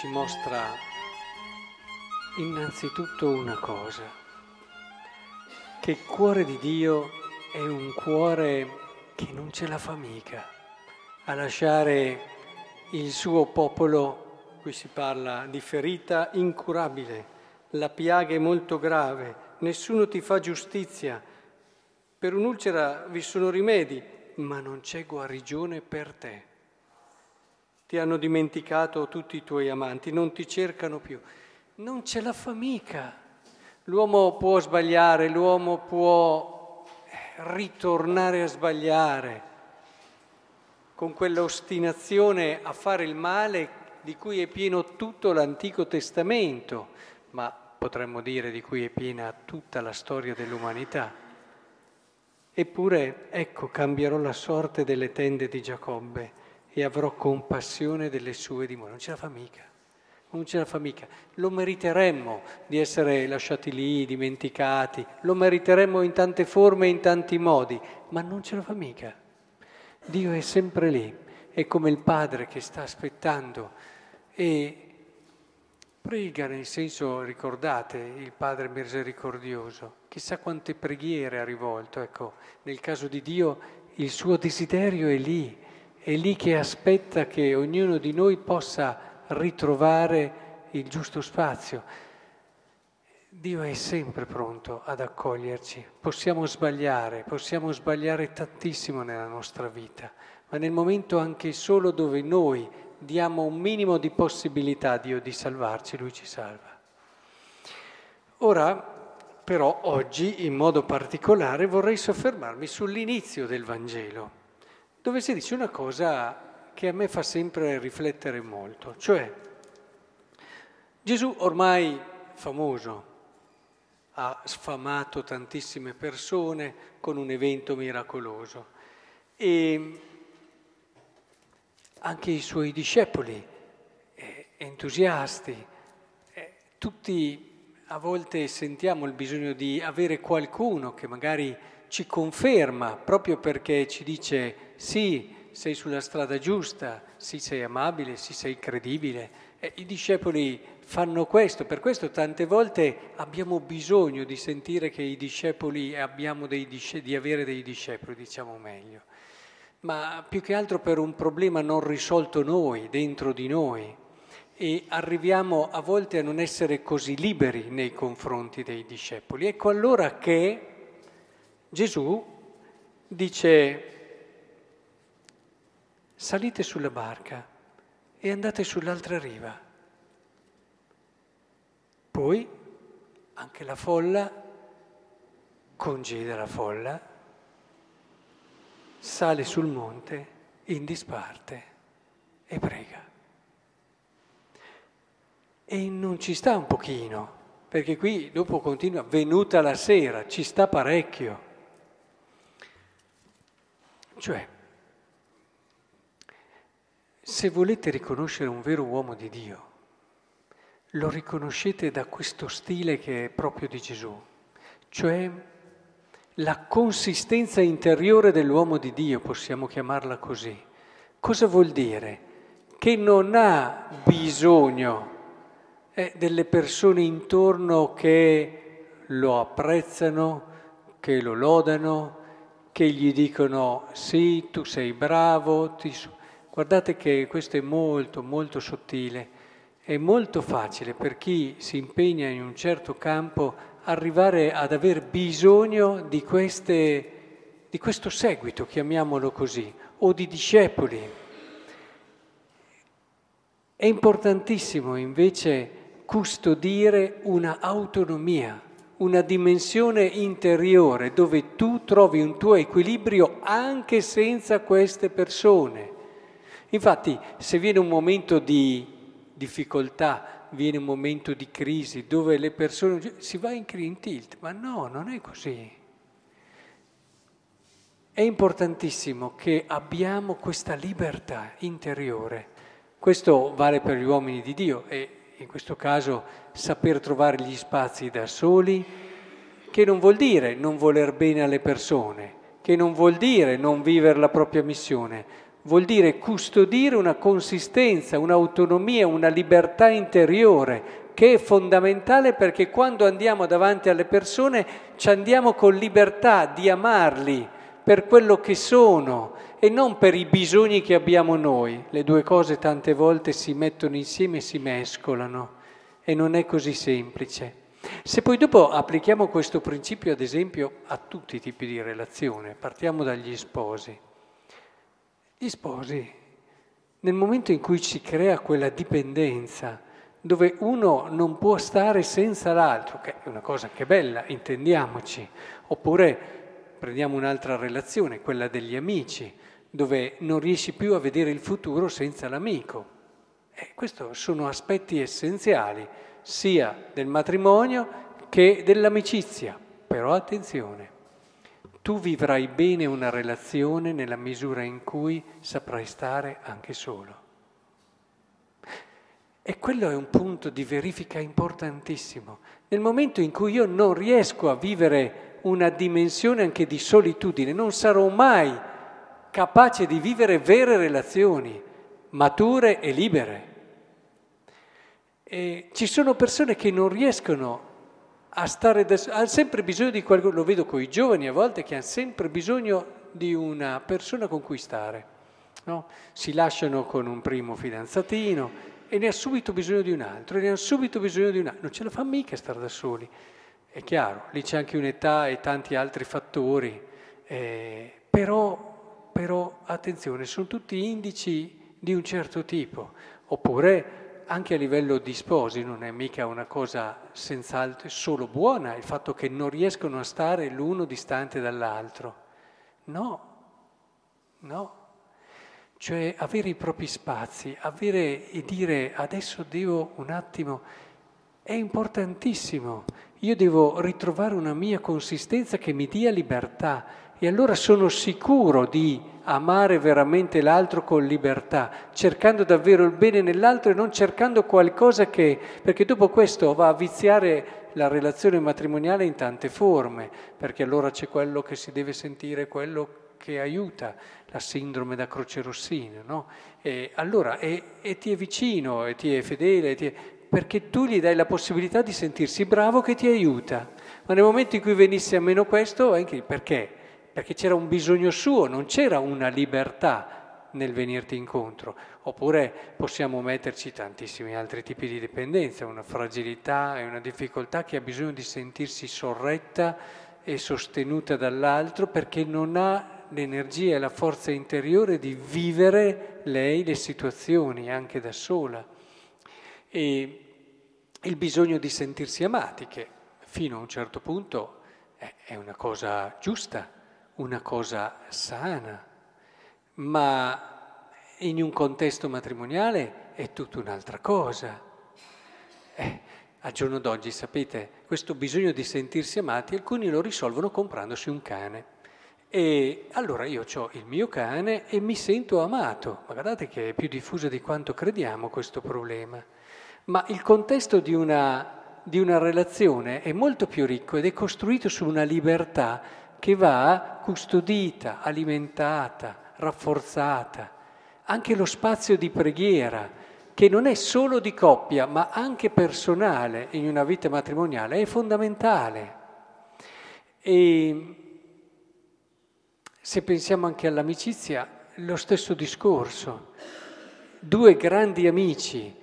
ci mostra innanzitutto una cosa, che il cuore di Dio è un cuore che non ce la fa mica a lasciare il suo popolo, qui si parla di ferita incurabile, la piaga è molto grave, nessuno ti fa giustizia, per un'ulcera vi sono rimedi, ma non c'è guarigione per te. Ti hanno dimenticato tutti i tuoi amanti, non ti cercano più. Non ce la fa mica. L'uomo può sbagliare, l'uomo può ritornare a sbagliare con quell'ostinazione a fare il male di cui è pieno tutto l'Antico Testamento, ma potremmo dire di cui è piena tutta la storia dell'umanità. Eppure, ecco, cambierò la sorte delle tende di Giacobbe e avrò compassione delle sue dimore. Non ce la fa mica, non ce la fa mica. Lo meriteremmo di essere lasciati lì, dimenticati, lo meriteremmo in tante forme e in tanti modi, ma non ce la fa mica. Dio è sempre lì, è come il Padre che sta aspettando e prega nel senso, ricordate, il Padre misericordioso, chissà quante preghiere ha rivolto, ecco, nel caso di Dio il suo desiderio è lì, è lì che aspetta che ognuno di noi possa ritrovare il giusto spazio. Dio è sempre pronto ad accoglierci. Possiamo sbagliare, possiamo sbagliare tantissimo nella nostra vita, ma nel momento anche solo dove noi diamo un minimo di possibilità a Dio di salvarci, Lui ci salva. Ora, però, oggi in modo particolare vorrei soffermarmi sull'inizio del Vangelo, dove si dice una cosa che a me fa sempre riflettere molto, cioè Gesù ormai famoso, ha sfamato tantissime persone con un evento miracoloso. E anche i suoi discepoli, eh, entusiasti, eh, tutti a volte sentiamo il bisogno di avere qualcuno che magari ci conferma proprio perché ci dice sì, sei sulla strada giusta, sì, sei amabile, sì, sei credibile. Eh, I discepoli fanno questo, per questo tante volte abbiamo bisogno di sentire che i discepoli abbiamo dei, di avere dei discepoli, diciamo meglio, ma più che altro per un problema non risolto noi, dentro di noi, e arriviamo a volte a non essere così liberi nei confronti dei discepoli. Ecco allora che Gesù dice salite sulla barca e andate sull'altra riva. Poi anche la folla congeda la folla, sale sul monte in disparte e prega. E non ci sta un pochino, perché qui dopo continua, venuta la sera, ci sta parecchio. Cioè, se volete riconoscere un vero uomo di Dio, lo riconoscete da questo stile che è proprio di Gesù, cioè la consistenza interiore dell'uomo di Dio, possiamo chiamarla così. Cosa vuol dire? Che non ha bisogno eh, delle persone intorno che lo apprezzano, che lo lodano, che gli dicono sì, tu sei bravo. Ti... Guardate che questo è molto, molto sottile è molto facile per chi si impegna in un certo campo arrivare ad aver bisogno di, queste, di questo seguito, chiamiamolo così, o di discepoli. È importantissimo invece custodire una autonomia, una dimensione interiore dove tu trovi un tuo equilibrio anche senza queste persone. Infatti, se viene un momento di difficoltà, viene un momento di crisi dove le persone si va in, in tilt, ma no, non è così. È importantissimo che abbiamo questa libertà interiore. Questo vale per gli uomini di Dio e in questo caso saper trovare gli spazi da soli, che non vuol dire non voler bene alle persone, che non vuol dire non vivere la propria missione, vuol dire custodire una consistenza, un'autonomia, una libertà interiore che è fondamentale perché quando andiamo davanti alle persone ci andiamo con libertà di amarli per quello che sono e non per i bisogni che abbiamo noi. Le due cose tante volte si mettono insieme e si mescolano e non è così semplice. Se poi dopo applichiamo questo principio, ad esempio, a tutti i tipi di relazione, partiamo dagli sposi. Gli sposi, nel momento in cui si crea quella dipendenza, dove uno non può stare senza l'altro, che è una cosa anche bella, intendiamoci, oppure prendiamo un'altra relazione, quella degli amici, dove non riesci più a vedere il futuro senza l'amico. E questi sono aspetti essenziali sia del matrimonio che dell'amicizia. Però attenzione, tu vivrai bene una relazione nella misura in cui saprai stare anche solo. E quello è un punto di verifica importantissimo. Nel momento in cui io non riesco a vivere una dimensione anche di solitudine, non sarò mai capace di vivere vere relazioni, mature e libere. E ci sono persone che non riescono a stare, da, hanno sempre bisogno di qualcuno, lo vedo con i giovani a volte che hanno sempre bisogno di una persona con cui stare. No? Si lasciano con un primo fidanzatino e ne ha subito bisogno di un altro, e ne ha subito bisogno di un altro. Non ce la fa mica stare da soli. È chiaro, lì c'è anche un'età e tanti altri fattori, eh, però, però attenzione, sono tutti indici di un certo tipo. Oppure anche a livello di sposi non è mica una cosa senz'altro solo buona il fatto che non riescono a stare l'uno distante dall'altro. No, no, cioè avere i propri spazi, avere e dire adesso devo un attimo, è importantissimo. Io devo ritrovare una mia consistenza che mi dia libertà e allora sono sicuro di amare veramente l'altro con libertà, cercando davvero il bene nell'altro e non cercando qualcosa che, perché dopo questo va a viziare la relazione matrimoniale in tante forme, perché allora c'è quello che si deve sentire, quello che aiuta la sindrome da croce rossina, no? E allora, e, e, ti è vicino, e ti è fedele, ti è, perché tu gli dai la possibilità di sentirsi bravo che ti aiuta. Ma nel momento in cui venisse a meno questo, anche perché? Perché c'era un bisogno suo, non c'era una libertà nel venirti incontro. Oppure possiamo metterci tantissimi altri tipi di dipendenza, una fragilità e una difficoltà che ha bisogno di sentirsi sorretta e sostenuta dall'altro perché non ha l'energia e la forza interiore di vivere lei le situazioni anche da sola. E il bisogno di sentirsi amati, che fino a un certo punto è una cosa giusta, una cosa sana, ma in un contesto matrimoniale è tutta un'altra cosa. Eh, al giorno d'oggi, sapete, questo bisogno di sentirsi amati, alcuni lo risolvono comprandosi un cane. E allora io ho il mio cane e mi sento amato. Ma guardate che è più diffuso di quanto crediamo questo problema. Ma il contesto di una, di una relazione è molto più ricco ed è costruito su una libertà che va custodita, alimentata, rafforzata. Anche lo spazio di preghiera, che non è solo di coppia, ma anche personale in una vita matrimoniale, è fondamentale. E se pensiamo anche all'amicizia, lo stesso discorso. Due grandi amici,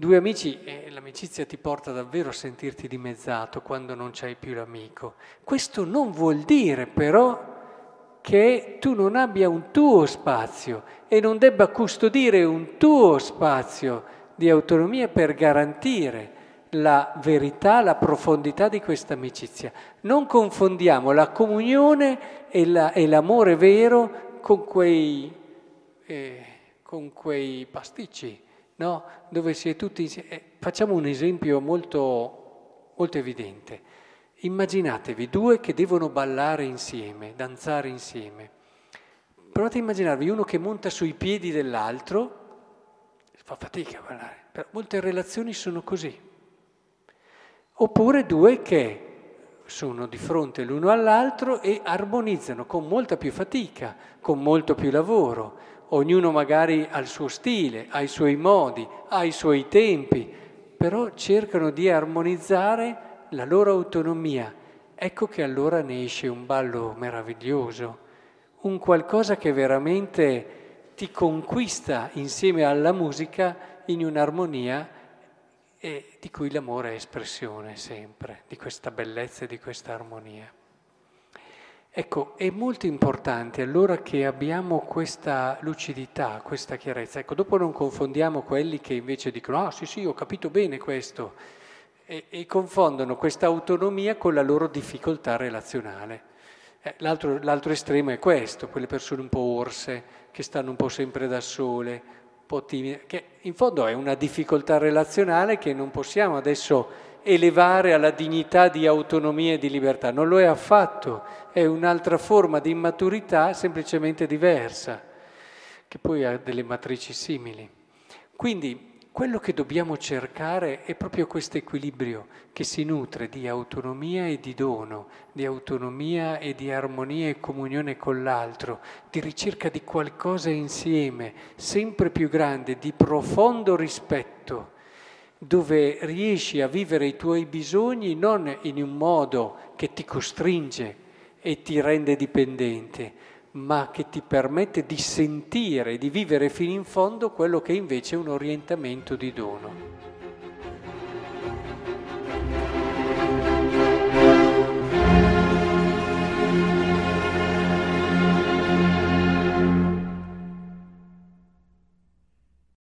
due amici, e l'amicizia ti porta davvero a sentirti dimezzato quando non c'hai più l'amico. Questo non vuol dire però che tu non abbia un tuo spazio e non debba custodire un tuo spazio di autonomia per garantire la verità, la profondità di questa amicizia. Non confondiamo la comunione e, la, e l'amore vero con quei, eh, con quei pasticci, no? dove si è tutti insieme. Eh, facciamo un esempio molto, molto evidente. Immaginatevi due che devono ballare insieme, danzare insieme. Provate a immaginarvi uno che monta sui piedi dell'altro, fa fatica a ballare, però molte relazioni sono così oppure due che sono di fronte l'uno all'altro e armonizzano con molta più fatica, con molto più lavoro, ognuno magari ha il suo stile, ha i suoi modi, ha i suoi tempi, però cercano di armonizzare la loro autonomia. Ecco che allora ne esce un ballo meraviglioso, un qualcosa che veramente ti conquista insieme alla musica in un'armonia e di cui l'amore è espressione sempre, di questa bellezza e di questa armonia. Ecco, è molto importante allora che abbiamo questa lucidità, questa chiarezza. Ecco, dopo non confondiamo quelli che invece dicono, ah sì sì, ho capito bene questo, e, e confondono questa autonomia con la loro difficoltà relazionale. Eh, l'altro, l'altro estremo è questo, quelle persone un po' orse, che stanno un po' sempre da sole, un po' timide, che in fondo è una difficoltà relazionale che non possiamo adesso elevare alla dignità di autonomia e di libertà, non lo è affatto, è un'altra forma di immaturità semplicemente diversa, che poi ha delle matrici simili. Quindi quello che dobbiamo cercare è proprio questo equilibrio che si nutre di autonomia e di dono, di autonomia e di armonia e comunione con l'altro, di ricerca di qualcosa insieme, sempre più grande, di profondo rispetto, dove riesci a vivere i tuoi bisogni non in un modo che ti costringe e ti rende dipendente, ma che ti permette di sentire, di vivere fino in fondo quello che invece è un orientamento di dono.